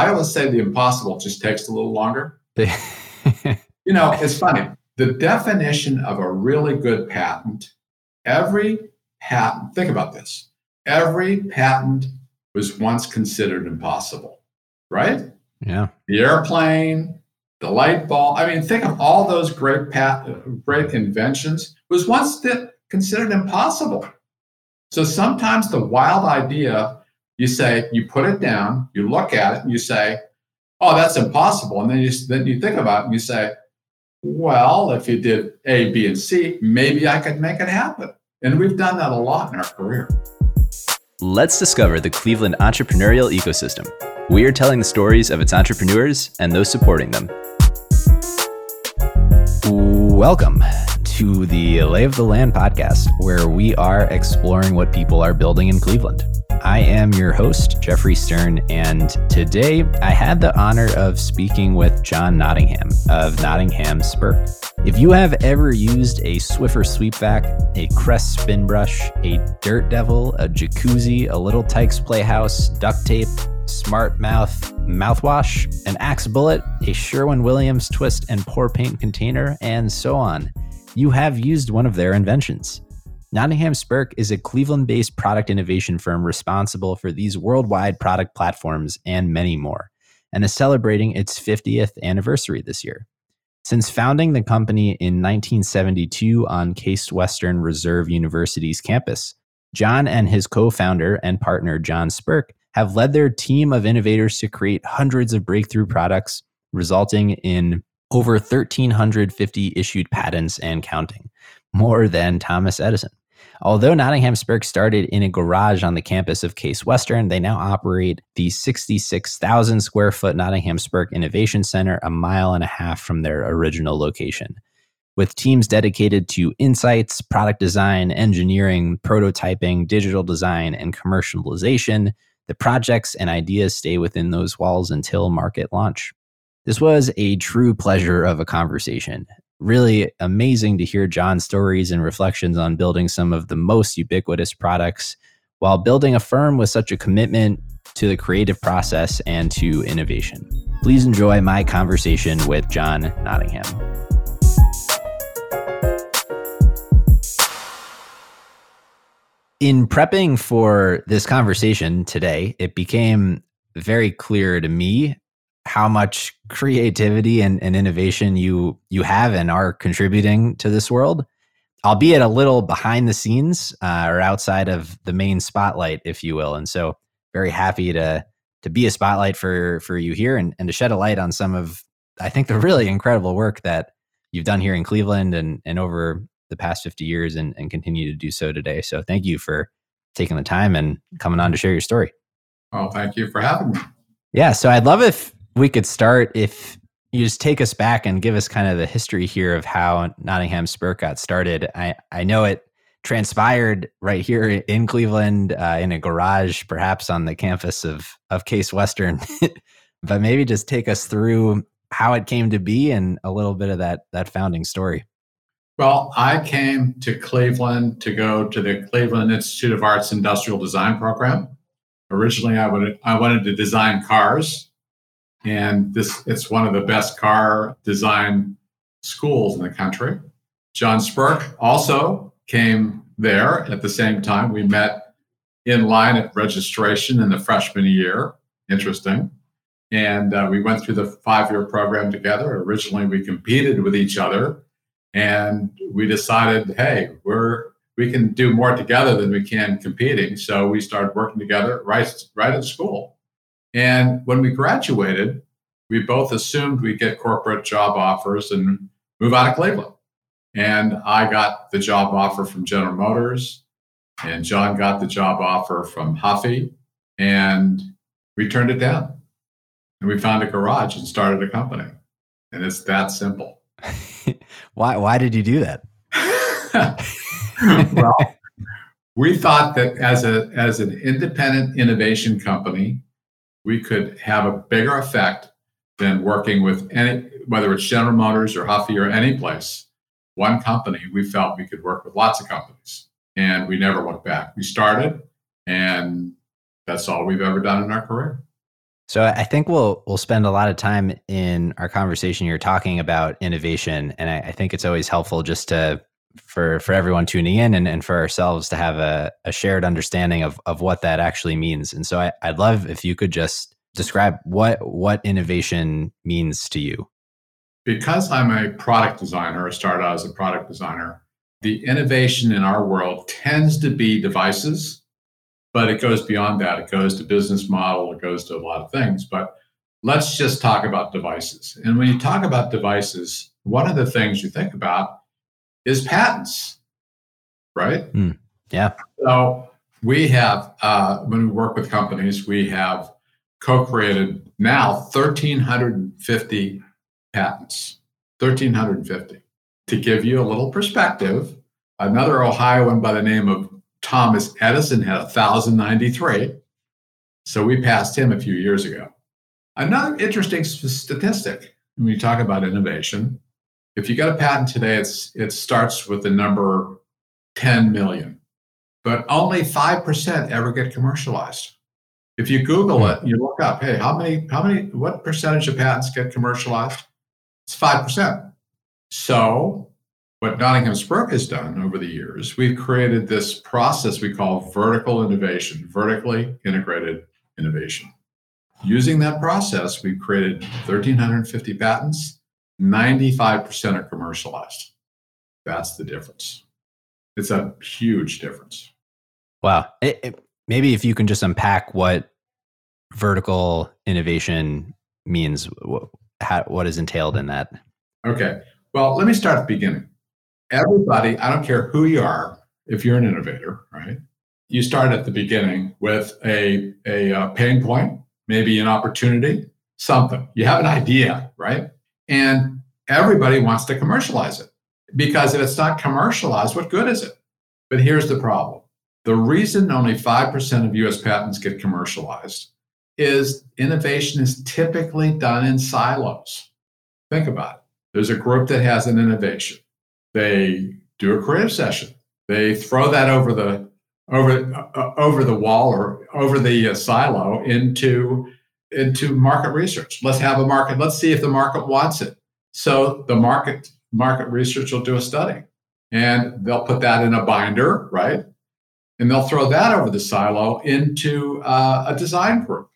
I always say the impossible just takes a little longer. you know, it's funny. The definition of a really good patent, every patent, think about this. Every patent was once considered impossible, right? Yeah. The airplane, the light bulb. I mean, think of all those great pat, great inventions was once considered impossible. So sometimes the wild idea, you say, you put it down, you look at it, and you say, "Oh, that's impossible," and then you then you think about it and you say, "Well, if you did A, B, and C, maybe I could make it happen." And we've done that a lot in our career. Let's discover the Cleveland entrepreneurial ecosystem. We are telling the stories of its entrepreneurs and those supporting them. Welcome to the Lay of the Land podcast, where we are exploring what people are building in Cleveland. I am your host, Jeffrey Stern, and today I had the honor of speaking with John Nottingham of Nottingham Spirk. If you have ever used a Swiffer SweepVac, a Crest spin brush, a Dirt Devil, a jacuzzi, a Little Tikes Playhouse, duct tape, Smart Mouth mouthwash, an Axe Bullet, a Sherwin Williams twist and pour paint container, and so on, you have used one of their inventions. Nottingham Spirk is a Cleveland based product innovation firm responsible for these worldwide product platforms and many more, and is celebrating its 50th anniversary this year. Since founding the company in 1972 on Case Western Reserve University's campus, John and his co founder and partner, John Spirk, have led their team of innovators to create hundreds of breakthrough products, resulting in over 1,350 issued patents and counting, more than Thomas Edison. Although Nottingham Spirk started in a garage on the campus of Case Western, they now operate the 66,000 square foot Nottingham Spirk Innovation Center a mile and a half from their original location. With teams dedicated to insights, product design, engineering, prototyping, digital design, and commercialization, the projects and ideas stay within those walls until market launch. This was a true pleasure of a conversation really amazing to hear John's stories and reflections on building some of the most ubiquitous products while building a firm with such a commitment to the creative process and to innovation. Please enjoy my conversation with John Nottingham. In prepping for this conversation today, it became very clear to me how much creativity and, and innovation you you have and are contributing to this world albeit a little behind the scenes uh, or outside of the main spotlight if you will. And so very happy to to be a spotlight for for you here and, and to shed a light on some of i think the really incredible work that you've done here in cleveland and and over the past 50 years and, and continue to do so today. So thank you for taking the time and coming on to share your story. Oh thank you for having me. Yeah so i'd love if we could start if you just take us back and give us kind of the history here of how Nottingham Spirk got started. I, I know it transpired right here in Cleveland uh, in a garage, perhaps on the campus of, of Case Western, but maybe just take us through how it came to be and a little bit of that, that founding story. Well, I came to Cleveland to go to the Cleveland Institute of Arts Industrial Design program. Originally, I, would, I wanted to design cars and this it's one of the best car design schools in the country. John Spirk also came there at the same time. We met in line at registration in the freshman year. Interesting. And uh, we went through the five year program together. Originally, we competed with each other, and we decided, hey, we're we can do more together than we can competing. So we started working together right right at school. And when we graduated, we both assumed we'd get corporate job offers and move out of Cleveland. And I got the job offer from General Motors, and John got the job offer from Huffy, and we turned it down. And we found a garage and started a company. And it's that simple. why why did you do that? well, we thought that as a as an independent innovation company, we could have a bigger effect than working with any, whether it's General Motors or Huffy or any place. One company, we felt we could work with lots of companies, and we never looked back. We started, and that's all we've ever done in our career. So I think we'll we'll spend a lot of time in our conversation here talking about innovation, and I, I think it's always helpful just to for for everyone tuning in and, and for ourselves to have a, a shared understanding of of what that actually means. And so I, I'd love if you could just describe what what innovation means to you. Because I'm a product designer, I started out as a product designer. The innovation in our world tends to be devices but it goes beyond that. It goes to business model, it goes to a lot of things. But let's just talk about devices. And when you talk about devices, one of the things you think about is patents, right? Mm, yeah. So we have, uh, when we work with companies, we have co created now 1,350 patents. 1,350. To give you a little perspective, another Ohioan by the name of Thomas Edison had 1,093. So we passed him a few years ago. Another interesting statistic when you talk about innovation, if you get a patent today, it's, it starts with the number 10 million, but only 5% ever get commercialized. If you Google it, hmm. you look up, hey, how many, how many, what percentage of patents get commercialized? It's 5%. So what Nottingham Spirk has done over the years, we've created this process we call vertical innovation, vertically integrated innovation. Using that process, we've created 1,350 patents, 95% are commercialized. That's the difference. It's a huge difference. Wow. It, it, maybe if you can just unpack what vertical innovation means, what, how, what is entailed in that? Okay. Well, let me start at the beginning everybody, I don't care who you are, if you're an innovator, right? You start at the beginning with a, a, a uh, pain point, maybe an opportunity, something. You have an idea, right? And everybody wants to commercialize it because if it's not commercialized, what good is it? But here's the problem the reason only 5% of US patents get commercialized is innovation is typically done in silos. Think about it. There's a group that has an innovation. They do a creative session. They throw that over the over uh, over the wall or over the uh, silo into into market research. Let's have a market. Let's see if the market wants it. So the market market research will do a study, and they'll put that in a binder, right? And they'll throw that over the silo into uh, a design group,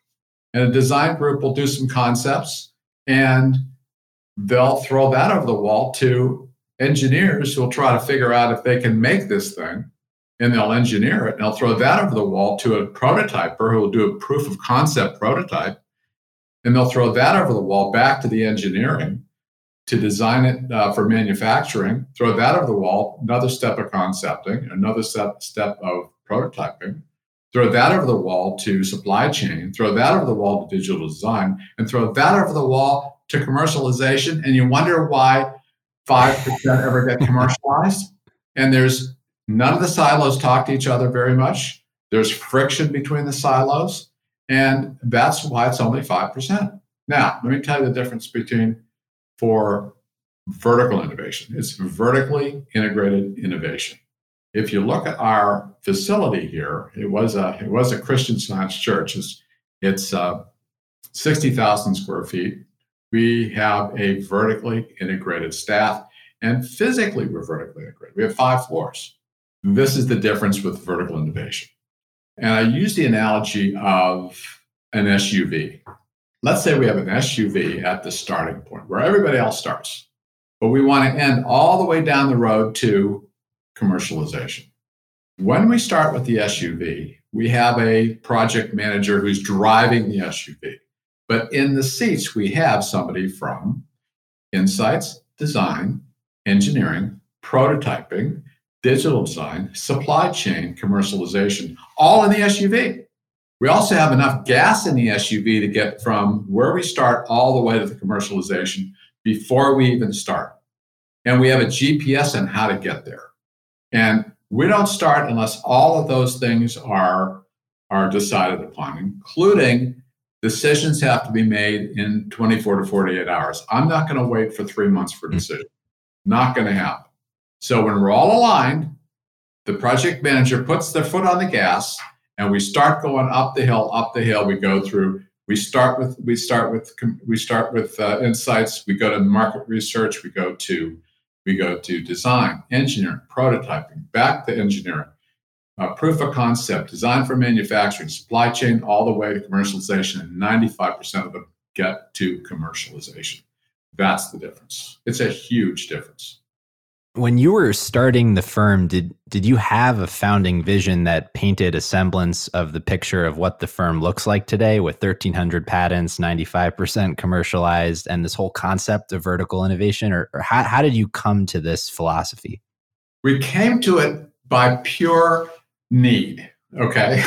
and a design group will do some concepts, and they'll throw that over the wall to engineers who'll try to figure out if they can make this thing and they'll engineer it and they'll throw that over the wall to a prototyper who will do a proof of concept prototype and they'll throw that over the wall back to the engineering to design it uh, for manufacturing throw that over the wall another step of concepting another step, step of prototyping throw that over the wall to supply chain throw that over the wall to digital design and throw that over the wall to commercialization and you wonder why 5% ever get commercialized. and there's none of the silos talk to each other very much. There's friction between the silos. And that's why it's only 5%. Now, let me tell you the difference between for vertical innovation. It's vertically integrated innovation. If you look at our facility here, it was a it was a Christian Science church. It's it's uh, 60,000 square feet we have a vertically integrated staff, and physically, we're vertically integrated. We have five floors. This is the difference with vertical innovation. And I use the analogy of an SUV. Let's say we have an SUV at the starting point where everybody else starts, but we want to end all the way down the road to commercialization. When we start with the SUV, we have a project manager who's driving the SUV. But in the seats, we have somebody from insights, design, engineering, prototyping, digital design, supply chain, commercialization, all in the SUV. We also have enough gas in the SUV to get from where we start all the way to the commercialization before we even start. And we have a GPS on how to get there. And we don't start unless all of those things are, are decided upon, including Decisions have to be made in 24 to 48 hours. I'm not going to wait for three months for a hmm. decision. Not going to happen. So when we're all aligned, the project manager puts their foot on the gas and we start going up the hill, up the hill. We go through We start with we start with we start with uh, insights. We go to market research. We go to we go to design, engineering, prototyping, back to engineering, uh, proof of concept, design for manufacturing, supply chain, all the way to commercialization, and 95% of them get to commercialization. That's the difference. It's a huge difference. When you were starting the firm, did did you have a founding vision that painted a semblance of the picture of what the firm looks like today with 1300 patents, 95% commercialized and this whole concept of vertical innovation or, or how, how did you come to this philosophy? We came to it by pure need, okay?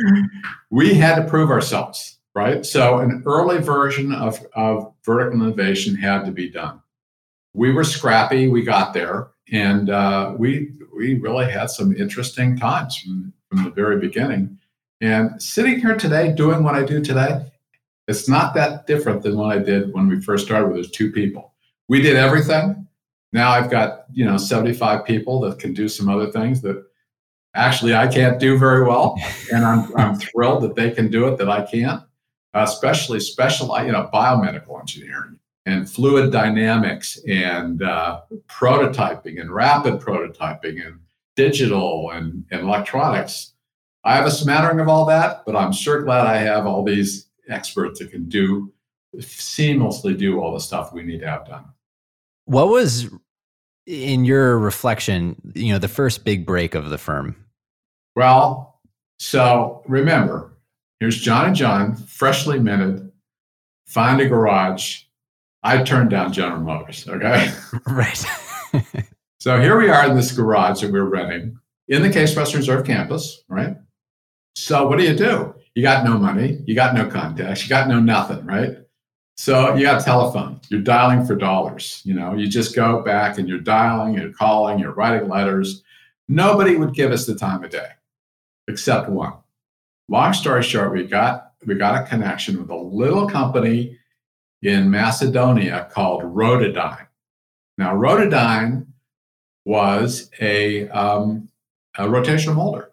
we had to prove ourselves, right? So an early version of, of vertical innovation had to be done we were scrappy. We got there, and uh, we we really had some interesting times from, from the very beginning. And sitting here today, doing what I do today, it's not that different than what I did when we first started with those two people. We did everything. Now I've got you know 75 people that can do some other things that actually I can't do very well, and I'm I'm thrilled that they can do it that I can't, especially special you know biomedical engineering and fluid dynamics and uh, prototyping and rapid prototyping and digital and, and electronics. I have a smattering of all that, but I'm sure glad I have all these experts that can do seamlessly do all the stuff we need to have done. What was in your reflection, you know, the first big break of the firm? Well, so remember, here's John and John, freshly minted, find a garage, I turned down General Motors. Okay. right. so here we are in this garage that we're renting in the Case Western Reserve campus, right? So what do you do? You got no money, you got no contacts, you got no nothing, right? So you got a telephone. You're dialing for dollars. You know, you just go back and you're dialing, you're calling, you're writing letters. Nobody would give us the time of day, except one. Long story short, we got we got a connection with a little company in Macedonia called Rotodyne. Now, Rotodyne was a, um, a rotational molder.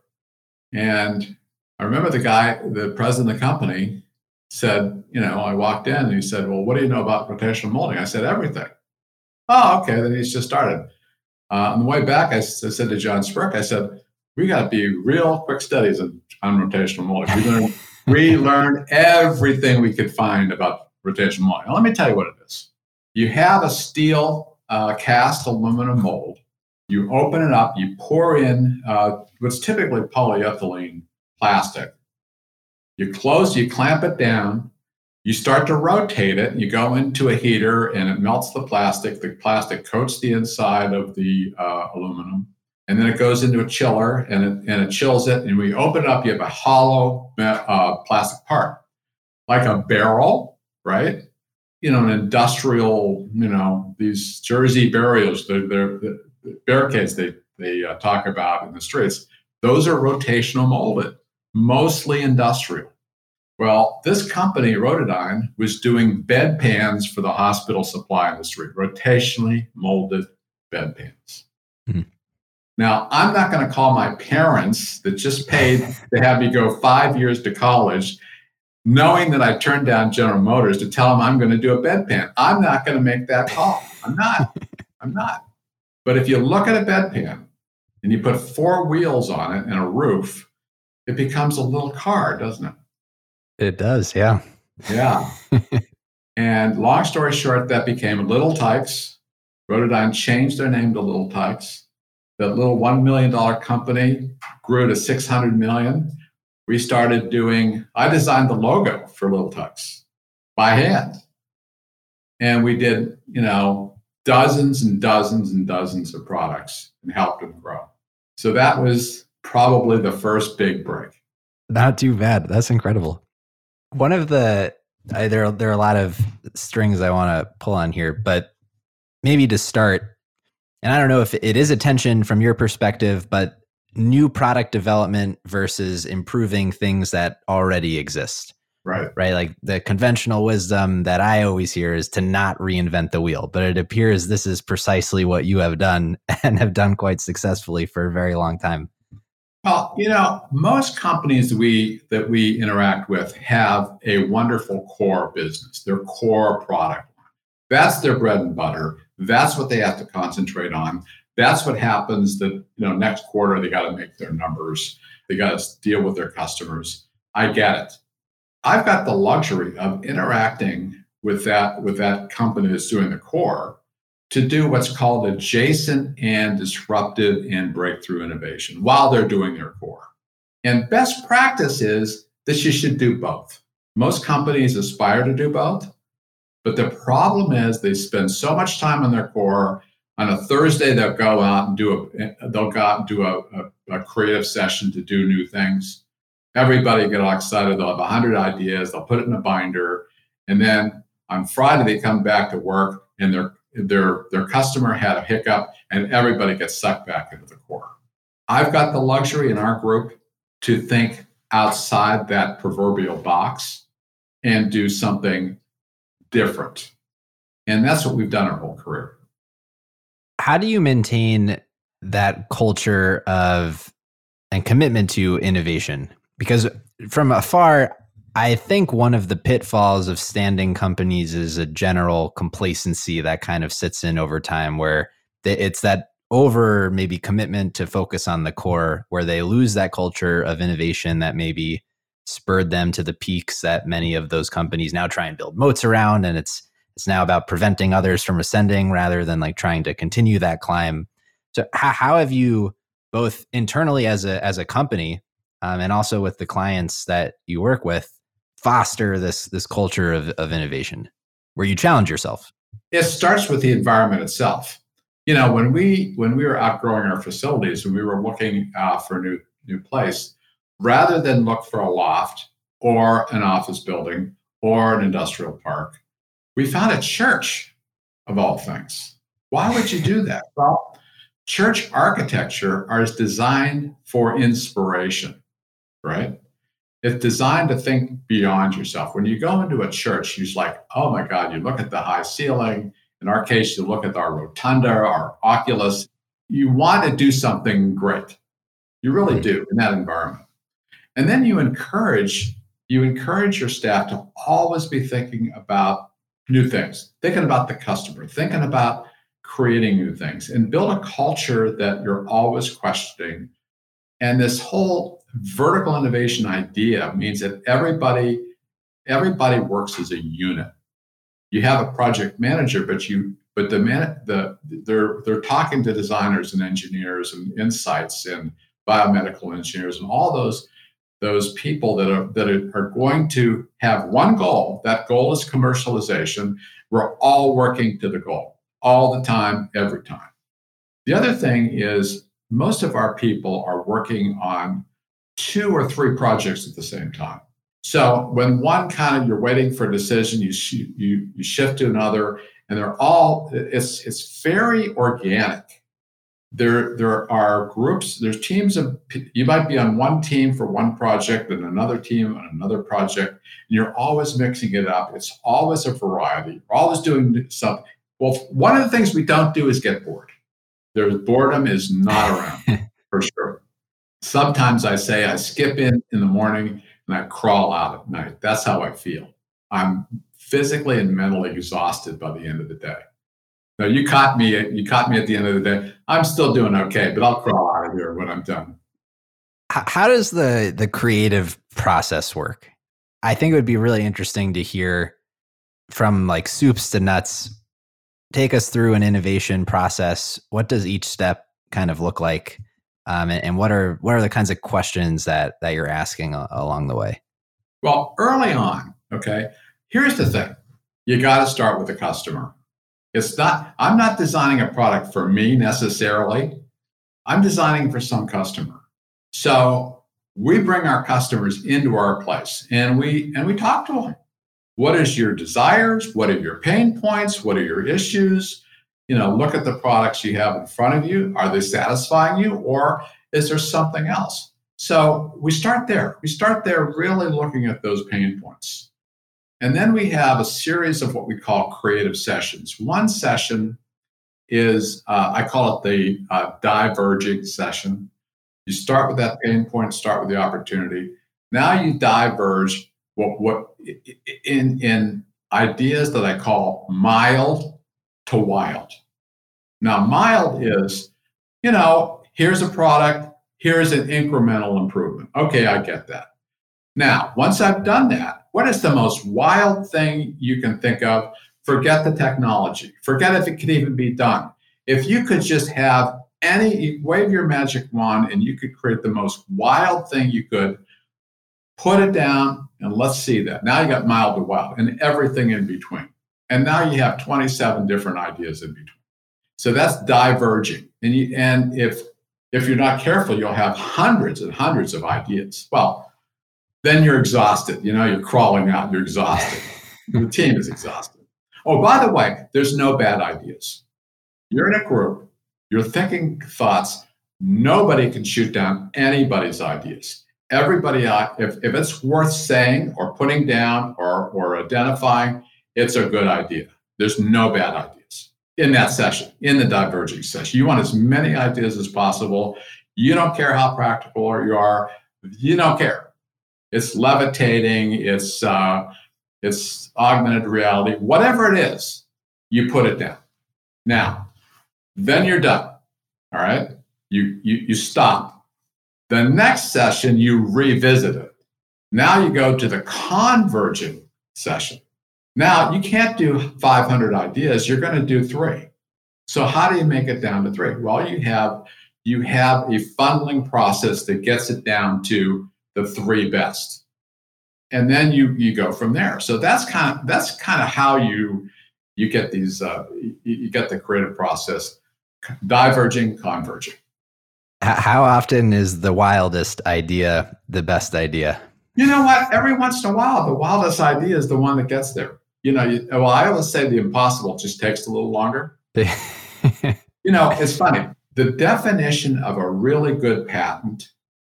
And I remember the guy, the president of the company, said, you know, I walked in and he said, Well, what do you know about rotational molding? I said, Everything. Oh, okay. Then he's just started. Uh, on the way back, I, I said to John Spirk, I said, We got to be real quick studies on, on rotational molding. We learned, we learned everything we could find about rotational molding. Let me tell you what it is. You have a steel uh, cast aluminum mold. You open it up, you pour in uh, what's typically polyethylene plastic. You close, you clamp it down, you start to rotate it, you go into a heater and it melts the plastic. The plastic coats the inside of the uh, aluminum. And then it goes into a chiller and it, and it chills it. And you open it up, you have a hollow uh, plastic part, like a barrel right? You know, an industrial, you know, these Jersey barriers, they're, the barricades they, they uh, talk about in the streets, those are rotational molded, mostly industrial. Well, this company, Rotodyne, was doing bed pans for the hospital supply industry, rotationally molded bed pans. Mm-hmm. Now, I'm not going to call my parents that just paid to have me go five years to college knowing that I turned down General Motors to tell them I'm going to do a bedpan. I'm not going to make that call. I'm not. I'm not. But if you look at a bedpan and you put four wheels on it and a roof, it becomes a little car, doesn't it? It does, yeah. Yeah. and long story short, that became Little Tikes. Rotodyne changed their name to Little Tikes. That little $1 million company grew to 600 million we started doing, I designed the logo for Little Tikes by hand. And we did, you know, dozens and dozens and dozens of products and helped them grow. So that was probably the first big break. Not too bad. That's incredible. One of the I, there there are a lot of strings I want to pull on here, but maybe to start, and I don't know if it is attention from your perspective, but new product development versus improving things that already exist. Right. Right. Like the conventional wisdom that I always hear is to not reinvent the wheel. But it appears this is precisely what you have done and have done quite successfully for a very long time. Well, you know, most companies that we that we interact with have a wonderful core business, their core product. That's their bread and butter. That's what they have to concentrate on. That's what happens that, you know, next quarter they got to make their numbers. They got to deal with their customers. I get it. I've got the luxury of interacting with that with that company that's doing the core to do what's called adjacent and disruptive and breakthrough innovation while they're doing their core. And best practice is that you should do both. Most companies aspire to do both, but the problem is they spend so much time on their core. On a Thursday, they'll go out and do a they'll go out and do a, a, a creative session to do new things. Everybody get all excited. They'll have hundred ideas. They'll put it in a binder, and then on Friday they come back to work and they're their their customer had a hiccup and everybody gets sucked back into the core i've got the luxury in our group to think outside that proverbial box and do something different and that's what we've done our whole career how do you maintain that culture of and commitment to innovation because from afar I think one of the pitfalls of standing companies is a general complacency that kind of sits in over time, where it's that over maybe commitment to focus on the core, where they lose that culture of innovation that maybe spurred them to the peaks that many of those companies now try and build moats around. And it's it's now about preventing others from ascending rather than like trying to continue that climb. So how, how have you both internally as a as a company um, and also with the clients that you work with foster this this culture of, of innovation where you challenge yourself? It starts with the environment itself. You know, when we when we were outgrowing our facilities and we were looking uh, for a new new place, rather than look for a loft or an office building or an industrial park, we found a church of all things. Why would you do that? Well, church architecture is designed for inspiration, right? it's designed to think beyond yourself. When you go into a church, you're like, oh my God, you look at the high ceiling. In our case, you look at our rotunda, our oculus. You want to do something great. You really do in that environment. And then you encourage, you encourage your staff to always be thinking about new things, thinking about the customer, thinking about creating new things, and build a culture that you're always questioning. And this whole vertical innovation idea means that everybody everybody works as a unit. You have a project manager, but you but the man the they're they're talking to designers and engineers and insights and biomedical engineers and all those those people that are that are going to have one goal. That goal is commercialization. We're all working to the goal all the time, every time. The other thing is most of our people are working on two or three projects at the same time. So when one kind of you're waiting for a decision, you sh- you you shift to another, and they're all it's it's very organic. There there are groups, there's teams of you might be on one team for one project and another team on another project, and you're always mixing it up. It's always a variety. You're always doing something. Well, one of the things we don't do is get bored. There's boredom is not around for sure. Sometimes I say I skip in in the morning and I crawl out at night. That's how I feel. I'm physically and mentally exhausted by the end of the day. Now you caught me. You caught me at the end of the day. I'm still doing okay, but I'll crawl out of here when I'm done. How does the the creative process work? I think it would be really interesting to hear from like soups to nuts. Take us through an innovation process. What does each step kind of look like? um, and, and, what are what are the kinds of questions that that you're asking a, along the way? Well, early on, okay. Here's the thing: you got to start with the customer. It's not. I'm not designing a product for me necessarily. I'm designing for some customer. So we bring our customers into our place, and we and we talk to them. What is your desires? What are your pain points? What are your issues? you know, look at the products you have in front of you. Are they satisfying you or is there something else? So we start there. We start there really looking at those pain points. And then we have a series of what we call creative sessions. One session is, uh, I call it the uh, diverging session. You start with that pain point, start with the opportunity. Now you diverge what, what in, in ideas that I call mild to wild. Now, mild is, you know, here's a product, here's an incremental improvement. Okay, I get that. Now, once I've done that, what is the most wild thing you can think of? Forget the technology. Forget if it could even be done. If you could just have any, wave your magic wand and you could create the most wild thing you could, put it down and let's see that. Now you got mild to wild and everything in between. And now you have 27 different ideas in between. So that's diverging. And, you, and if, if you're not careful, you'll have hundreds and hundreds of ideas. Well, then you're exhausted. You know, you're crawling out, you're exhausted. the team is exhausted. Oh, by the way, there's no bad ideas. You're in a group, you're thinking thoughts. Nobody can shoot down anybody's ideas. Everybody, uh, if, if it's worth saying or putting down or, or identifying, it's a good idea. There's no bad ideas in that session, in the diverging session. You want as many ideas as possible. You don't care how practical you are. You don't care. It's levitating. It's uh, it's augmented reality. Whatever it is, you put it down. Now, then you're done. All right. You you you stop. The next session you revisit it. Now you go to the converging session. Now, you can't do 500 ideas, you're going to do three. So how do you make it down to three? Well, you have you have a funneling process that gets it down to the three best. And then you you go from there. So that's kind of that's kind of how you you get these uh, you, you get the creative process diverging, converging. How often is the wildest idea the best idea? You know what? Every once in a while, the wildest idea is the one that gets there you know, you, well, I always say the impossible just takes a little longer. you know, it's funny. The definition of a really good patent,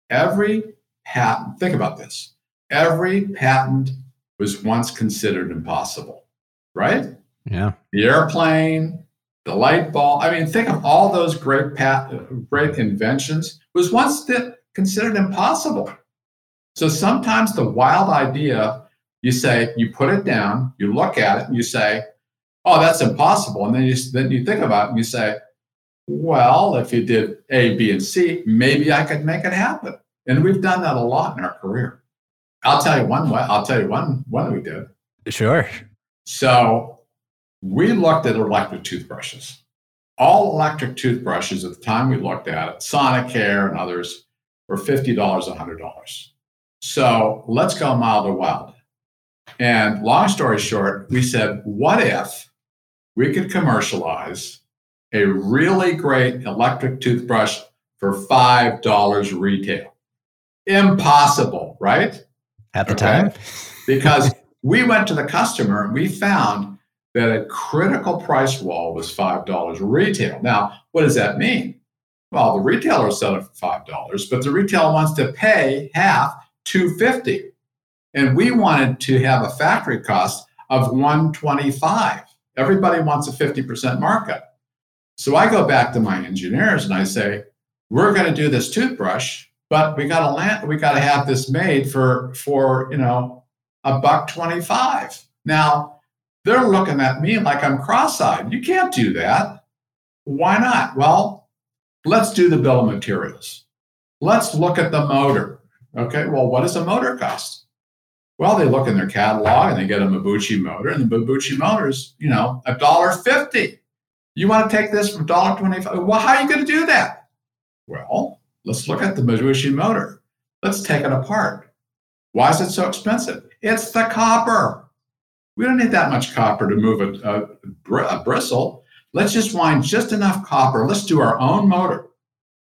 every patent, think about this. Every patent was once considered impossible, right? Yeah. The airplane, the light bulb. I mean, think of all those great pat- great inventions was once considered impossible. So sometimes the wild idea you say you put it down you look at it and you say oh that's impossible and then you then you think about it and you say well if you did a b and c maybe i could make it happen and we've done that a lot in our career. I'll tell you one way i'll tell you one one we did. Sure. So we looked at electric toothbrushes. All electric toothbrushes at the time we looked at it sonicare and others were $50 $100 so let's go mild or wild. And long story short, we said, what if we could commercialize a really great electric toothbrush for $5 retail? Impossible, right? At the okay. time? because we went to the customer and we found that a critical price wall was $5 retail. Now, what does that mean? Well, the retailer set it for $5, but the retailer wants to pay half, 250 and we wanted to have a factory cost of 125. Everybody wants a 50% markup. So I go back to my engineers and I say, we're going to do this toothbrush, but we got to land, we got to have this made for for you know a buck 25. Now they're looking at me like I'm cross-eyed. You can't do that. Why not? Well, let's do the bill of materials. Let's look at the motor. Okay, well, what does a motor cost? Well, they look in their catalog and they get a Mabuchi motor, and the Mabuchi motor is, you know, a dollar fifty. You want to take this from dollar twenty-five? Well, how are you going to do that? Well, let's look at the Mabuchi motor. Let's take it apart. Why is it so expensive? It's the copper. We don't need that much copper to move a, a, a bristle. Let's just wind just enough copper. Let's do our own motor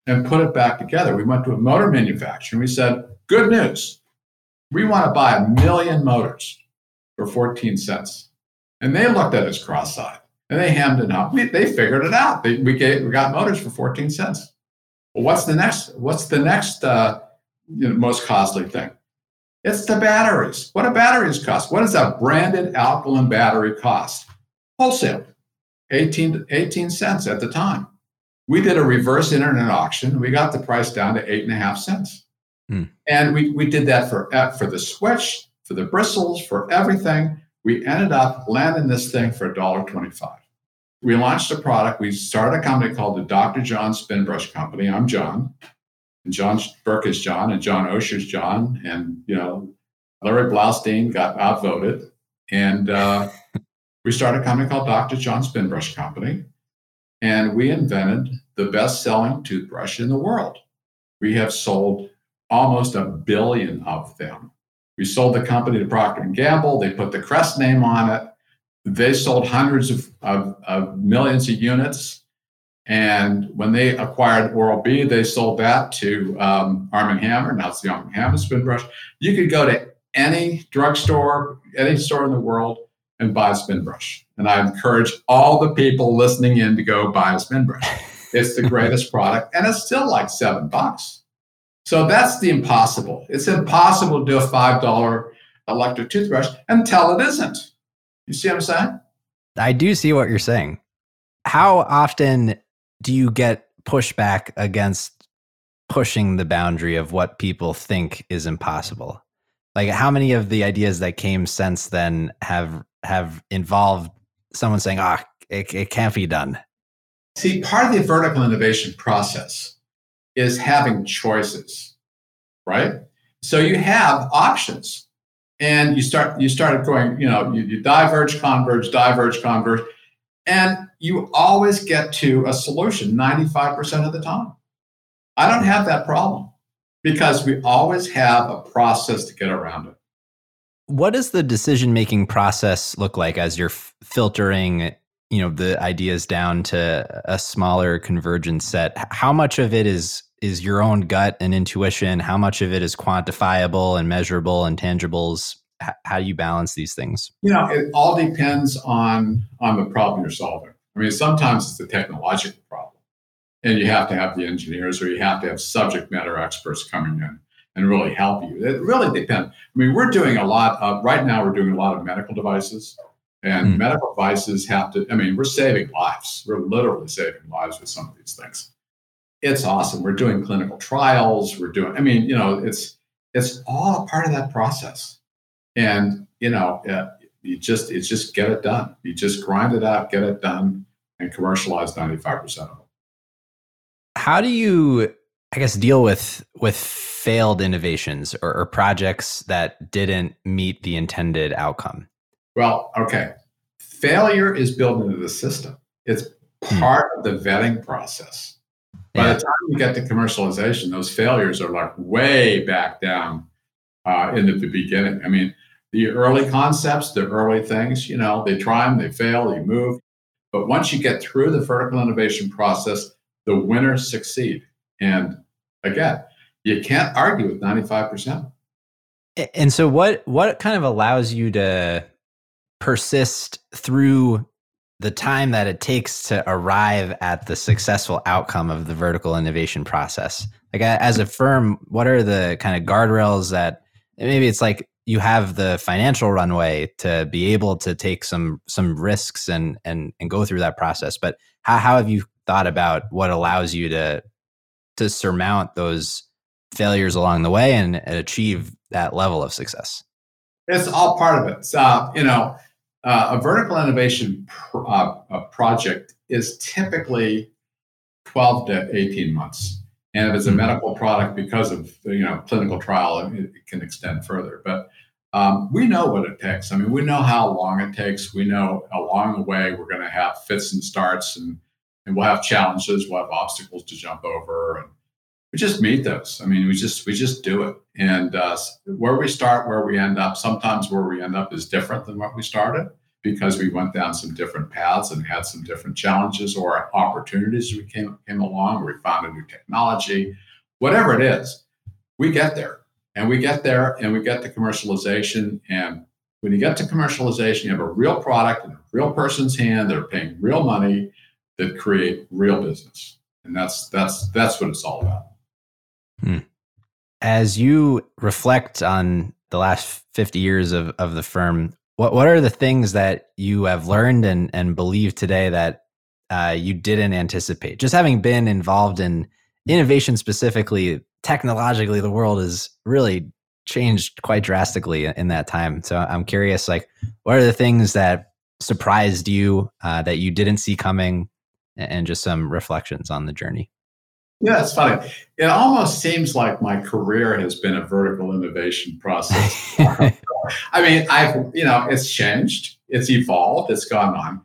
and put it back together. We went to a motor manufacturer and we said, good news we want to buy a million motors for 14 cents. And they looked at us cross-eyed and they hammed it up. We, they figured it out. They, we, gave, we got motors for 14 cents. Well, what's the next? What's the next uh, you know, most costly thing? It's the batteries. What do batteries cost? What does a branded alkaline battery cost? Wholesale, 18, 18 cents at the time. we did a reverse internet auction. We got the price down to eight and a half cents. Hmm. And we, we did that for, uh, for the switch, for the bristles, for everything. We ended up landing this thing for $1.25. We launched a product. We started a company called the Dr. John Spin Brush Company. I'm John. And John Spirk is John, and John Osher's John. And, you know, Larry Blaustein got outvoted. And uh, we started a company called Dr. John Spin Brush Company and we invented the best selling toothbrush in the world. We have sold almost a billion of them. We sold the company to Procter and Gamble. They put the Crest name on it. They sold hundreds of, of, of millions of units. And when they acquired Oral B, they sold that to um, Arm & Hammer. Now it's the Arm & Hammer spin brush. You could go to any drugstore, any store in the world, and buy a spin brush. And I encourage all the people listening in to go buy a spin brush. It's the greatest product, and it's still like seven bucks. So that's the impossible. It's impossible to do a $5 electric toothbrush until it isn't. You see what I'm saying? I do see what you're saying. How often do you get pushback against pushing the boundary of what people think is impossible? Like how many of the ideas that came since then have have involved someone saying, "Ah, oh, it, it can't be done"? See, part of the vertical innovation process is having choices, right? So you have options, and you start you started going, you know, you, you diverge, converge, diverge, converge, and you always get to a solution 95% of the time. I don't have that problem because we always have a process to get around it. What does the decision making process look like as you're f- filtering, you know, the ideas down to a smaller convergence set? How much of it is is your own gut and intuition? How much of it is quantifiable and measurable and tangibles? H- how do you balance these things? You know, it all depends on on the problem you're solving. I mean, sometimes it's a technological problem, and you have to have the engineers or you have to have subject matter experts coming in and really help you. It really depends. I mean, we're doing a lot of, right now, we're doing a lot of medical devices. And mm. medical devices have to, I mean, we're saving lives. We're literally saving lives with some of these things. It's awesome. We're doing clinical trials. We're doing, I mean, you know, it's, it's all a part of that process. And, you know, uh, you just, it's just get it done. You just grind it out, get it done, and commercialize 95% of it. How do you, I guess, deal with, with failed innovations or, or projects that didn't meet the intended outcome? Well, okay. Failure is built into the system. It's hmm. part hmm. of the vetting process. By yeah. the time you get to commercialization, those failures are like way back down uh, into the beginning. I mean, the early concepts, the early things, you know, they try them, they fail, they move. But once you get through the vertical innovation process, the winners succeed. And again, you can't argue with 95%. And so what what kind of allows you to persist through the time that it takes to arrive at the successful outcome of the vertical innovation process? Like as a firm, what are the kind of guardrails that maybe it's like you have the financial runway to be able to take some some risks and and and go through that process, but how how have you thought about what allows you to to surmount those failures along the way and, and achieve that level of success? It's all part of it. So, you know, uh, a vertical innovation pr- uh, project is typically 12 to 18 months. And if it's a hmm. medical product, because of you know clinical trial, it, it can extend further. But um, we know what it takes. I mean, we know how long it takes. We know along the way we're going to have fits and starts, and and we'll have challenges, we'll have obstacles to jump over, and we just meet those. I mean, we just we just do it. And uh, where we start, where we end up, sometimes where we end up is different than what we started because we went down some different paths and had some different challenges or opportunities we came came along. We found a new technology, whatever it is, we get there, and we get there, and we get to commercialization. And when you get to commercialization, you have a real product in a real person's hand. They're paying real money that create real business, and that's that's that's what it's all about. Hmm. As you reflect on the last 50 years of, of the firm, what, what are the things that you have learned and, and believe today that uh, you didn't anticipate? Just having been involved in innovation specifically, technologically, the world has really changed quite drastically in that time. So I'm curious, like, what are the things that surprised you uh, that you didn't see coming, and just some reflections on the journey? Yeah, it's funny. It almost seems like my career has been a vertical innovation process. I mean, I've, you know, it's changed, it's evolved, it's gone on.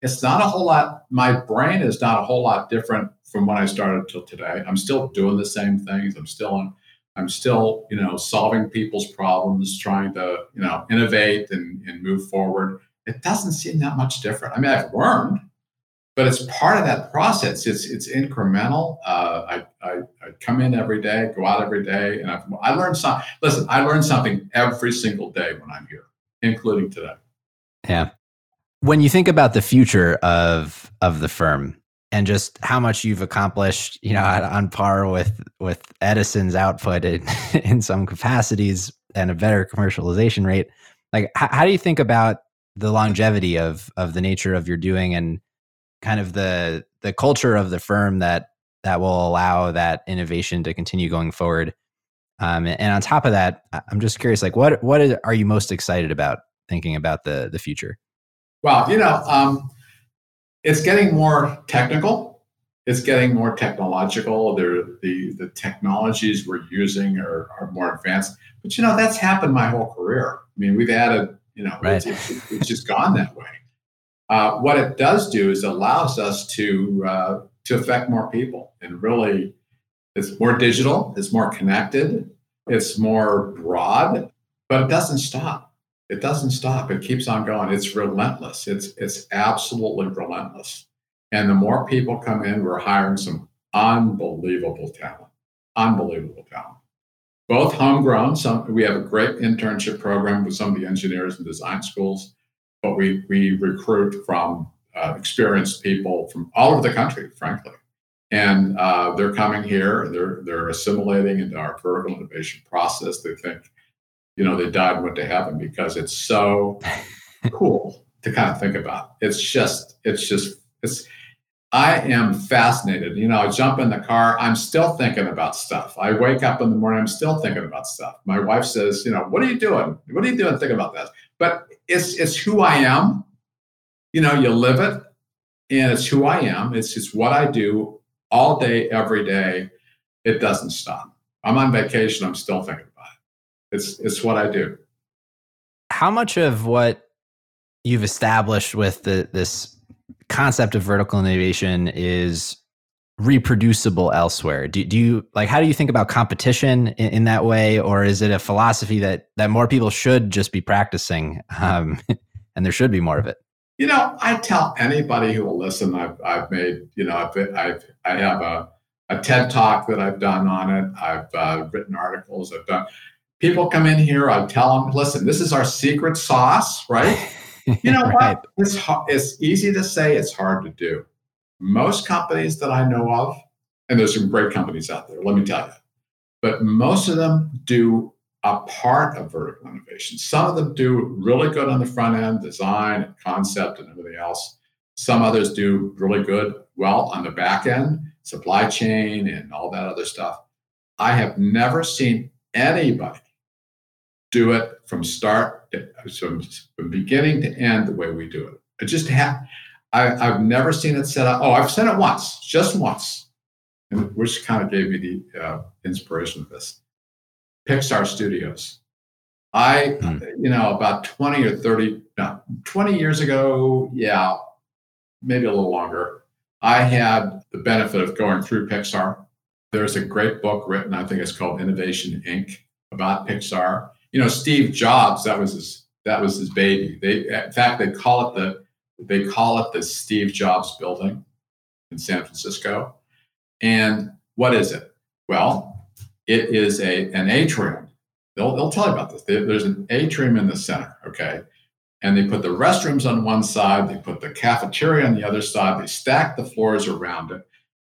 It's not a whole lot, my brain is not a whole lot different from when I started till today. I'm still doing the same things. I'm still on, I'm still, you know, solving people's problems, trying to, you know, innovate and, and move forward. It doesn't seem that much different. I mean, I've learned, but it's part of that process. It's it's incremental. Uh, I, I, I come in every day, go out every day, and I've, I learn some. Listen, I learn something every single day when I'm here, including today. Yeah. When you think about the future of of the firm and just how much you've accomplished, you know, on par with with Edison's output in, in some capacities and a better commercialization rate, like how, how do you think about the longevity of of the nature of your doing and kind of the the culture of the firm that that will allow that innovation to continue going forward. Um, and on top of that, I'm just curious, like what what is, are you most excited about thinking about the the future? Well, you know, um, it's getting more technical. It's getting more technological. There, the the technologies we're using are, are more advanced. But you know, that's happened my whole career. I mean, we've added, you know, right. it's, it's just gone that way. Uh, what it does do is allows us to uh, to affect more people and really it's more digital it's more connected it's more broad but it doesn't stop. It doesn't stop. It keeps on going. It's relentless. It's it's absolutely relentless. And the more people come in we're hiring some unbelievable talent unbelievable talent. Both homegrown some we have a great internship program with some of the engineers and design schools but we, we recruit from uh, experienced people from all over the country, frankly. And uh, they're coming here, they're, they're assimilating into our vertical innovation process. They think, you know, they died and went to heaven because it's so cool to kind of think about. It's just, it's just, it's, I am fascinated. You know, I jump in the car, I'm still thinking about stuff. I wake up in the morning, I'm still thinking about stuff. My wife says, you know, what are you doing? What are you doing thinking about that? But it's it's who I am. You know, you live it, and it's who I am. It's just what I do all day, every day. It doesn't stop. I'm on vacation. I'm still thinking about it. It's it's what I do. How much of what you've established with the, this concept of vertical innovation is reproducible elsewhere? Do, do you like how do you think about competition in, in, that way? Or is it a philosophy that that more people should just be practicing um, and there should be more of it? You know i tell anybody who will listen i've, I've made you know i've, I've i have a, a ted talk that i've done on it. I've uh, written articles. I've done people come in here i tell them listen this is our secret sauce right? You know right. what it's, it's easy to say it's hard to do most companies that I know of, and there's some great companies out there, let me tell you, but most of them do a part of vertical innovation. Some of them do really good on the front end, design, concept, and everything else. Some others do really good, well, on the back end, supply chain, and all that other stuff. I have never seen anybody do it from start, to, from, beginning to end the way we do it. It just ha- I, have never seen it set up. Oh, I've seen it once, just once, and which kind of gave me the uh, inspiration of this. Pixar Studios. I, mm. you know, about 20 or 30, no, 20 years ago, yeah, maybe a little longer, I had the benefit of going through Pixar. There's a great book written, I think it's called Innovation Inc. about Pixar. You know, Steve Jobs, that was his that was his baby. They in fact they call it the they call it the Steve Jobs building in San Francisco. And what is it? Well, it is a, an atrium. They'll, they'll tell you about this. There's an atrium in the center, okay? And they put the restrooms on one side, they put the cafeteria on the other side, they stack the floors around it.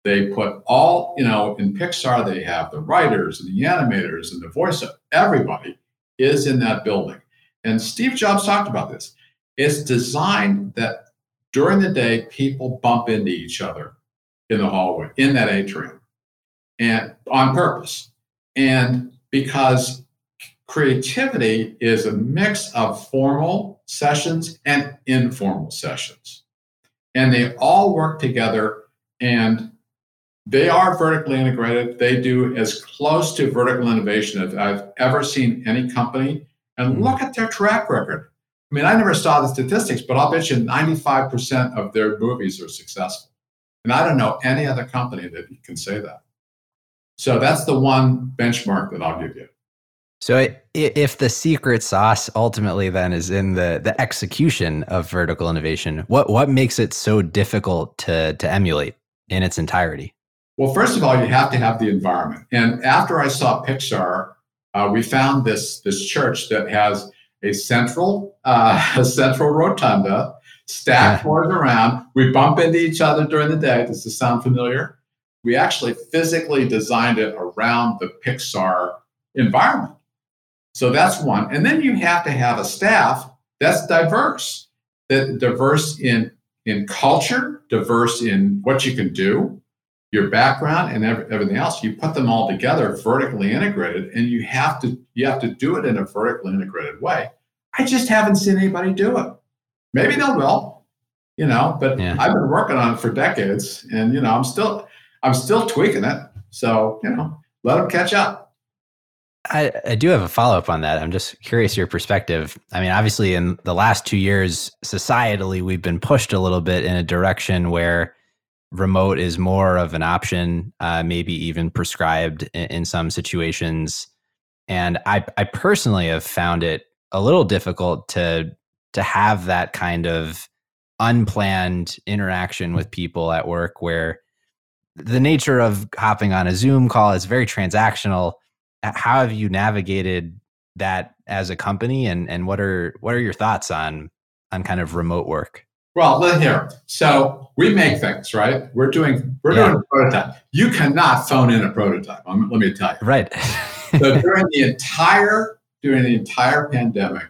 They put all, you know, in Pixar, they have the writers and the animators and the voice of everybody is in that building. And Steve Jobs talked about this. It's designed that during the day, people bump into each other in the hallway, in that atrium, and on purpose. And because creativity is a mix of formal sessions and informal sessions. And they all work together and they are vertically integrated. They do as close to vertical innovation as I've ever seen any company. And mm-hmm. look at their track record. I mean, I never saw the statistics, but I'll bet you 95% of their movies are successful. And I don't know any other company that can say that. So that's the one benchmark that I'll give you. So if the secret sauce ultimately then is in the the execution of vertical innovation, what what makes it so difficult to to emulate in its entirety? Well, first of all, you have to have the environment. And after I saw Pixar, uh, we found this this church that has a central uh, a central rotunda, stacked floors around. We bump into each other during the day. Does this sound familiar? We actually physically designed it around the Pixar environment. So that's one. And then you have to have a staff that's diverse, that diverse in in culture, diverse in what you can do, your background and everything else you put them all together vertically integrated and you have to you have to do it in a vertically integrated way i just haven't seen anybody do it maybe they will you know but yeah. i've been working on it for decades and you know i'm still i'm still tweaking it so you know let them catch up I, I do have a follow up on that. I'm just curious your perspective. I mean, obviously, in the last two years, societally, we've been pushed a little bit in a direction where remote is more of an option, uh, maybe even prescribed in, in, some situations. And I, I personally have found it a little difficult to to have that kind of unplanned interaction with people at work where the nature of hopping on a Zoom call is very transactional. How have you navigated that as a company and, and what are what are your thoughts on on kind of remote work? Well, let here. So we make things, right? We're doing we're yeah. doing a prototype. You cannot phone in a prototype. let me tell you. Right. so during the entire during the entire pandemic,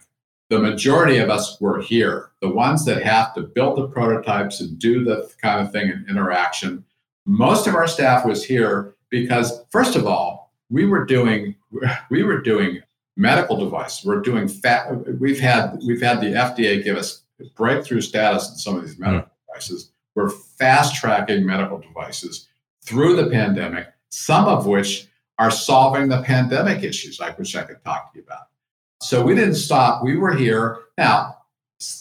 the majority of us were here. The ones that have to build the prototypes and do the kind of thing and interaction. Most of our staff was here because, first of all, we were doing we were doing medical device. We're doing fat. We've had we've had the FDA give us breakthrough status in some of these hmm. medical mm. devices. We're fast tracking medical devices through the pandemic, some of which are solving the pandemic issues, I wish I could talk to you about. So we didn't stop. We were here. Now,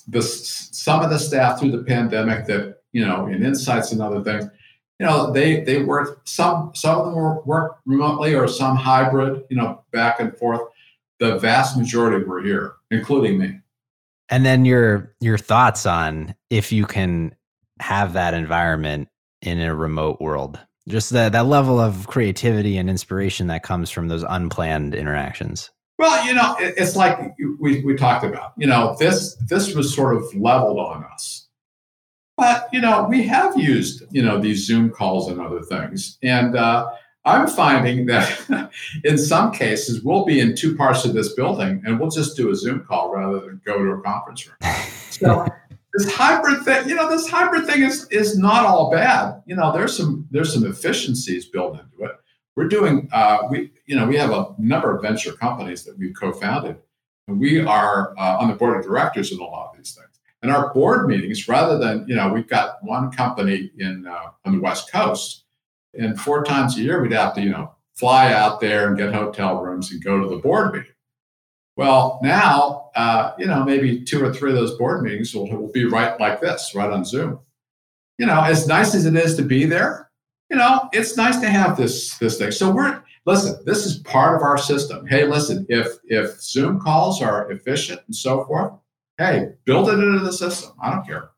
the, some of the staff through the pandemic that, you know, in insights and other things, you know, they they worked some some of them were work remotely or some hybrid, you know, back and forth. The vast majority were here, including me. And then your your thoughts on if you can have that environment in a remote world. Just that that level of creativity and inspiration that comes from those unplanned interactions. Well, you know, it's like we, we talked about. You know, this this was sort of leveled on us. But you know, we have used you know these Zoom calls and other things, and uh, I'm finding that in some cases we'll be in two parts of this building and we'll just do a Zoom call rather than go to a conference room. So this hybrid thing, you know, this hybrid thing is is not all bad. You know, there's some there's some efficiencies built into it. We're doing uh, we you know we have a number of venture companies that we've co-founded, and we are uh, on the board of directors in a lot of these things. And our board meetings, rather than you know, we've got one company in uh, on the West Coast and four times a year, we'd have to, you know, fly out there and get hotel rooms and go to the board meeting. Well, now, uh, you know, maybe two or three of those board meetings will, will be right like this, right on Zoom. You know, as nice as it is to be there, you know, it's nice to have this this thing. So we're listen. This is part of our system. Hey, listen, if if Zoom calls are efficient and so forth, hey, build it into the system. I don't care.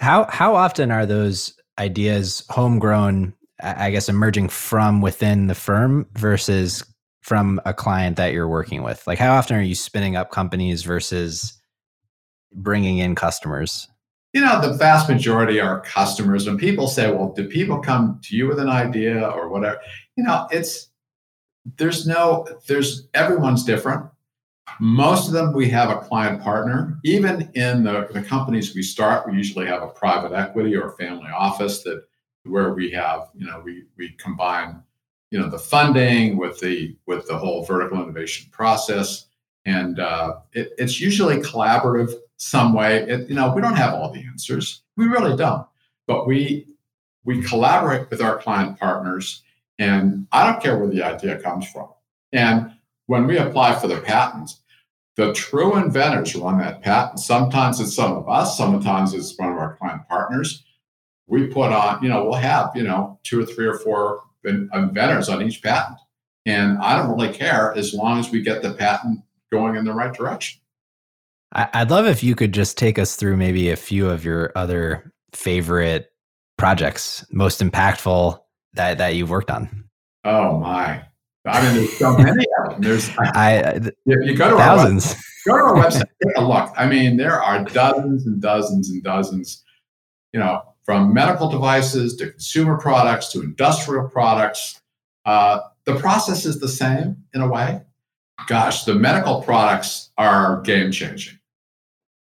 How how often are those ideas homegrown I guess emerging from within the firm versus from a client that you're working with? Like, how often are you spinning up companies versus bringing in customers? You know, the vast majority are customers. When people say, well, do people come to you with an idea or whatever? You know, it's, there's no, there's, everyone's different. Most of them, we have a client partner. Even in the, the companies we start, we usually have a private equity or family office that where we have, you know, we we combine, you know, the funding with the with the whole vertical innovation process, and uh, it, it's usually collaborative some way. It, you know, we don't have all the answers. We really don't, but we we collaborate with our client partners, and I don't care where the idea comes from. And when we apply for the patent, the true inventors run that patent. Sometimes it's some of us, sometimes it's one of our client partners. We put on, you know, we'll have, you know, two or three or four inventors on each patent. And I don't really care as long as we get the patent going in the right direction. I'd love if you could just take us through maybe a few of your other favorite projects, most impactful that, that you've worked on. Oh my. I mean, there's so many of them. There's I, uh, you, you go to thousands. Our go to our website, take a look. I mean, there are dozens and dozens and dozens. You know, from medical devices to consumer products to industrial products. Uh, the process is the same in a way. Gosh, the medical products are game changing.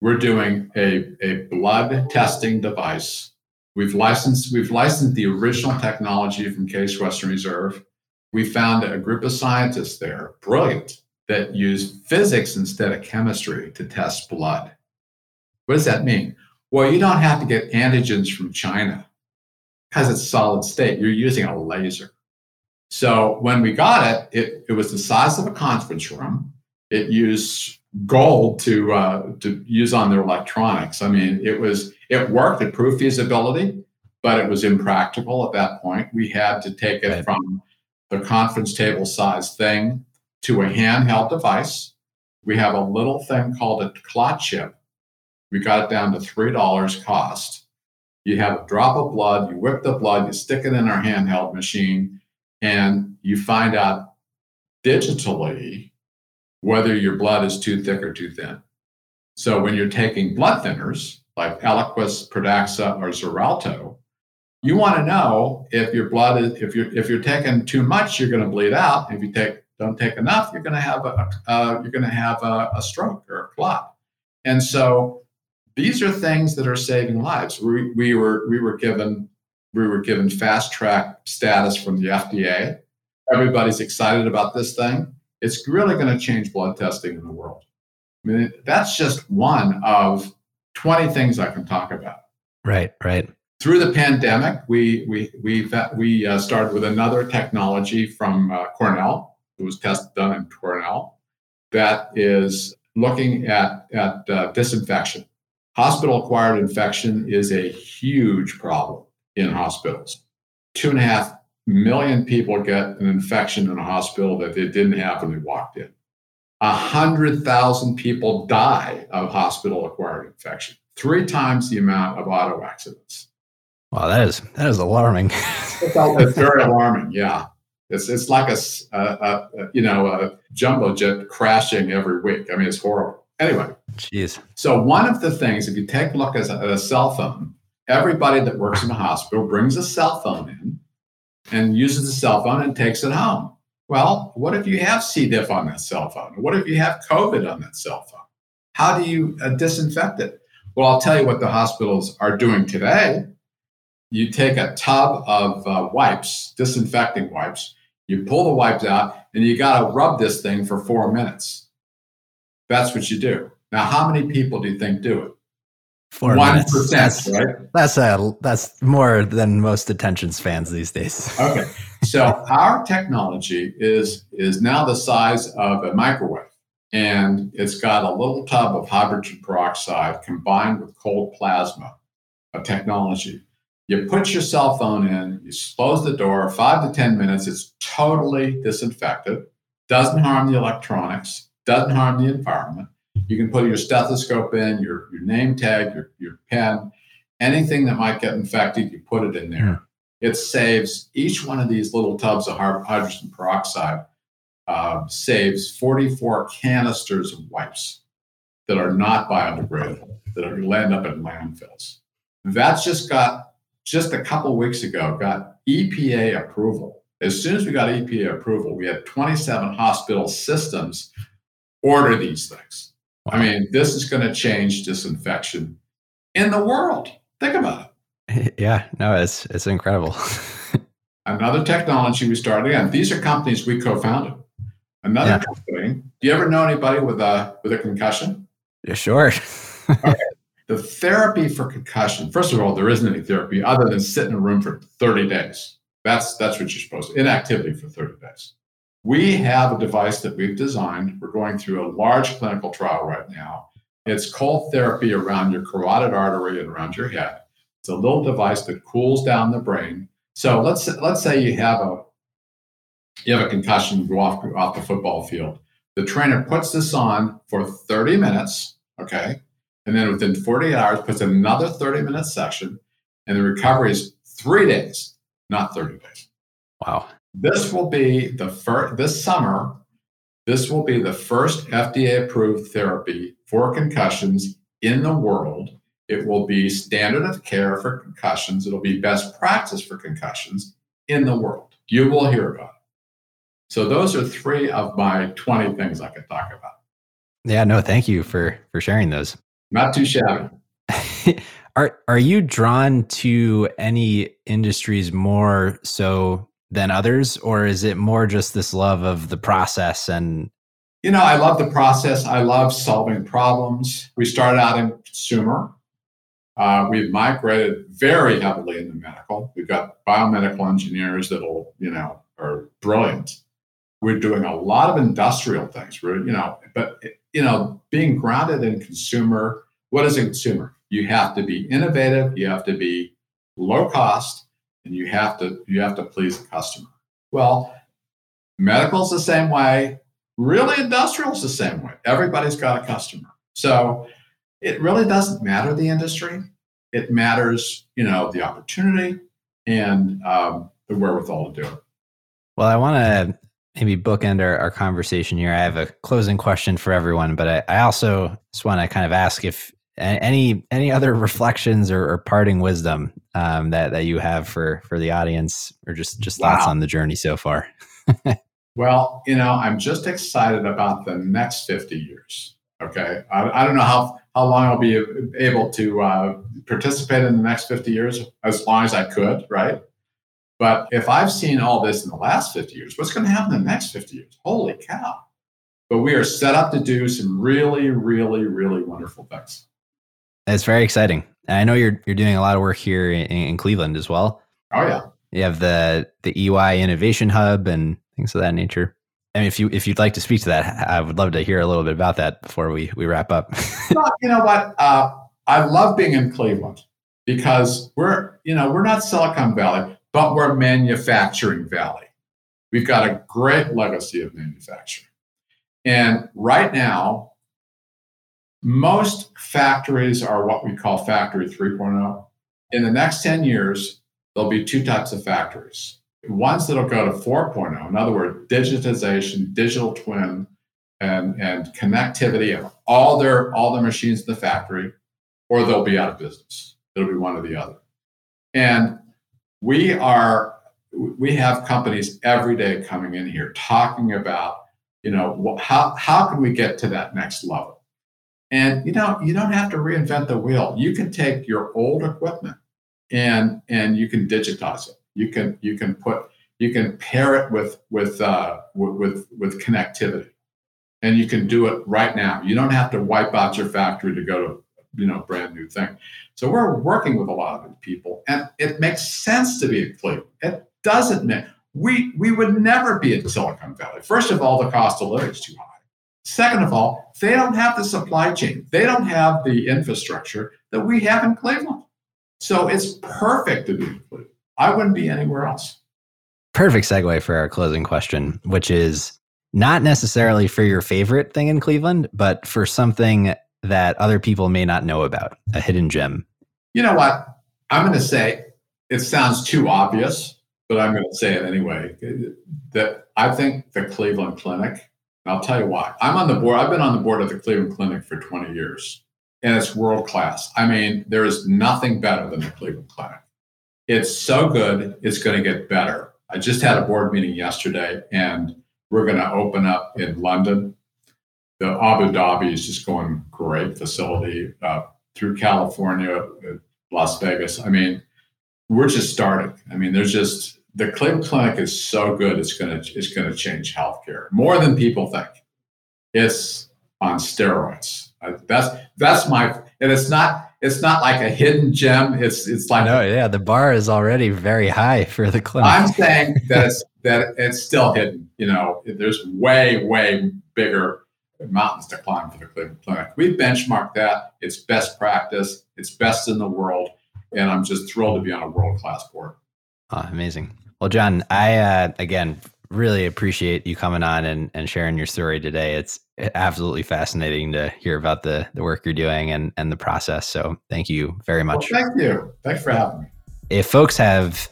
We're doing a, a blood testing device. We've licensed we've licensed the original technology from Case Western Reserve we found a group of scientists there, brilliant, that use physics instead of chemistry to test blood. What does that mean? Well, you don't have to get antigens from China because it's solid state. You're using a laser. So when we got it, it, it was the size of a conference room. It used gold to uh, to use on their electronics. I mean, it was it worked. It proved feasibility, but it was impractical at that point. We had to take it from the conference table size thing to a handheld device. We have a little thing called a clot chip. We got it down to $3 cost. You have a drop of blood, you whip the blood, you stick it in our handheld machine, and you find out digitally whether your blood is too thick or too thin. So when you're taking blood thinners like Eliquis, Pradaxa, or Xarelto, you want to know if your blood is if you're if you're taking too much, you're going to bleed out. If you take don't take enough, you're going to have a uh, you're going to have a, a, stroke or a clot. And so these are things that are saving lives. We, we were we were given we were given fast track status from the FDA. Everybody's excited about this thing. It's really going to change blood testing in the world. I mean, that's just one of 20 things I can talk about. Right, right through the pandemic, we we we we uh, started with another technology from uh, Cornell. It was tested done in Cornell that is looking at at uh, disinfection. Hospital acquired infection is a huge problem in hospitals. Two and a half million people get an infection in a hospital that they didn't have when they walked in. A hundred thousand people die of hospital acquired infection, three times the amount of auto accidents. Wow, that is that is alarming. it's very alarming. Yeah, it's it's like a, a, a, you know a jumbo jet crashing every week. I mean, it's horrible. Anyway, jeez. So one of the things, if you take a look at a, at a cell phone, everybody that works in a hospital brings a cell phone in and uses the cell phone and takes it home. Well, what if you have C. diff on that cell phone? What if you have COVID on that cell phone? How do you uh, disinfect it? Well, I'll tell you what the hospitals are doing today you take a tub of uh, wipes, disinfecting wipes, you pull the wipes out, and you got to rub this thing for four minutes. That's what you do. Now, how many people do you think do it? Four One percent, right? That's a that's more than most attention spans these days. okay, so our technology is is now the size of a microwave, and it's got a little tub of hydrogen peroxide combined with cold plasma, a technology you put your cell phone in, you close the door, five to 10 minutes, it's totally disinfected, doesn't harm the electronics, doesn't harm the environment. You can put your stethoscope in, your, your name tag, your, your pen, anything that might get infected, you put it in there. Mm. It saves each one of these little tubs of hydrogen peroxide uh, saves 44 canisters of wipes that are not biodegradable, that are land up in landfills. That's just got just a couple weeks ago got EPA approval. As soon as we got EPA approval, we had 27 hospital systems order these things. Wow. I mean, this is going to change disinfection in the world. Think about it. Yeah, no, it's it's incredible. Another technology we started again. These are companies we co-founded. Another yeah. company. Do you ever know anybody with a with a concussion? Yeah, sure. okay. The therapy for concussion. First of all, there isn't any therapy other than sit in a room for 30 days. That's that's what you're supposed to. Inactivity for 30 days. We have a device that we've designed. We're going through a large clinical trial right now. It's cold therapy around your carotid artery and around your head. It's a little device that cools down the brain. So let's let's say you have a you have a concussion, go off off the football field. The trainer puts this on for 30 minutes, okay, and then within 48 hours puts another 30 minute session, and the recovery is three days, not 30 days. Wow. This will be the first this summer. This will be the first FDA approved therapy for concussions in the world. It will be standard of care for concussions. It'll be best practice for concussions in the world. You will hear about it. So those are three of my 20 things I could talk about. Yeah, no, thank you for for sharing those. Not too shabby. are are you drawn to any industries more so than others or is it more just this love of the process and you know i love the process. I love solving problems. We started out in consumer. Uh, we've migrated very heavily into medical. We've got biomedical engineers that'll you know are brilliant. We're doing a lot of industrial things. We're you know but you know being grounded in consumer what is a consumer? You have to be innovative. You have to be low cost and you have to you have to please the customer. Well, medical's the same way. Really, industrial's the same way. Everybody's got a customer. So it really doesn't matter the industry. It matters, you know, the opportunity and um, the wherewithal to do it. Well, I want to maybe bookend our, our conversation here. I have a closing question for everyone, but I, I also just want to kind of ask if any any other reflections or, or parting wisdom um, that that you have for for the audience, or just just thoughts on the journey so far? well, you know, I'm just excited about the next 50 years. Okay, I, I don't know how how long I'll be able to uh, participate in the next 50 years, as long as I could, right? But if I've seen all this in the last 50 years, what's going to happen in the next 50 years? Holy cow! But we are set up to do some really, really, really wonderful things. It's very exciting. I know you're you're doing a lot of work here in, in Cleveland as well. Oh yeah. You have the the EY Innovation Hub and things of that nature. I mean, if you if you'd like to speak to that, I would love to hear a little bit about that before we we wrap up. well, you know what? Uh, I love being in Cleveland because we're you know we're not Silicon Valley, but we're manufacturing valley. We've got a great legacy of manufacturing, and right now most factories are what we call factory 3.0. In the next 10 years, there'll be two types of factories. Ones that'll go to 4.0, in other words, digitization, digital twin, and, and connectivity of all their all the machines in the factory, or they'll be out of business. It'll be one or the other. And we are we have companies every day coming in here talking about, you know, how how can we get to that next level? And you know, you don't have to reinvent the wheel. You can take your old equipment and and you can digitize it. You can you can put you can pair it with with uh, with with connectivity, and you can do it right now. You don't have to wipe out your factory to go to you know brand new thing. So we're working with a lot of people, and it makes sense to be at Cleveland. It doesn't make we we would never be at Silicon Valley. First of all, the cost of living is too high. Second of all, they don't have the supply chain. They don't have the infrastructure that we have in Cleveland. So it's perfect to be in Cleveland. I wouldn't be anywhere else. Perfect segue for our closing question, which is not necessarily for your favorite thing in Cleveland, but for something that other people may not know about, a hidden gem. You know what? I'm going to say it sounds too obvious, but I'm going to say it anyway. That I think the Cleveland Clinic I'll tell you why. I'm on the board. I've been on the board of the Cleveland Clinic for 20 years, and it's world class. I mean, there is nothing better than the Cleveland Clinic. It's so good, it's going to get better. I just had a board meeting yesterday, and we're going to open up in London. the Abu Dhabi is just going great facility uh, through California, uh, Las Vegas. I mean, we're just starting. I mean, there's just the Cleveland Clinic is so good. It's gonna it's gonna change healthcare more than people think. It's on steroids. That's that's my and it's not it's not like a hidden gem. It's it's like no, yeah. The bar is already very high for the clinic. I'm saying that it's that it's still hidden. You know, there's way way bigger mountains to climb for the Cleveland Clinic. We've benchmarked that. It's best practice. It's best in the world, and I'm just thrilled to be on a world class board. Oh, amazing. Well, John, I uh, again really appreciate you coming on and, and sharing your story today. It's absolutely fascinating to hear about the the work you're doing and and the process. So thank you very much. Well, thank you. Thanks for having me. If folks have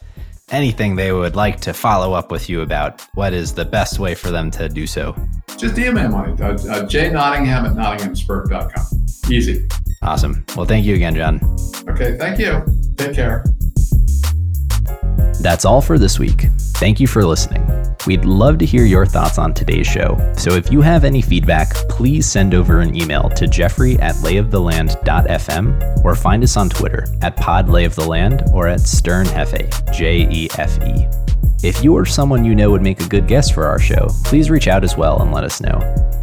anything they would like to follow up with you about, what is the best way for them to do so? Just email me, uh, uh, jnottingham at nottinghamspirk.com. Easy. Awesome. Well, thank you again, John. Okay, thank you. Take care. That's all for this week. Thank you for listening. We'd love to hear your thoughts on today's show, so if you have any feedback, please send over an email to jeffrey at layoftheland.fm or find us on Twitter at podlayoftheland or at sternjefe, J-E-F-E. If you or someone you know would make a good guest for our show, please reach out as well and let us know.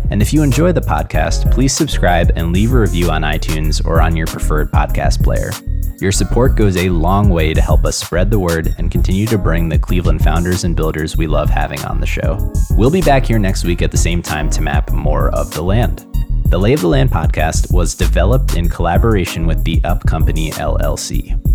And if you enjoy the podcast, please subscribe and leave a review on iTunes or on your preferred podcast player. Your support goes a long way to help us spread the word and continue to bring the Cleveland founders and builders we love having on the show. We'll be back here next week at the same time to map more of the land. The Lay of the Land podcast was developed in collaboration with the Up Company LLC.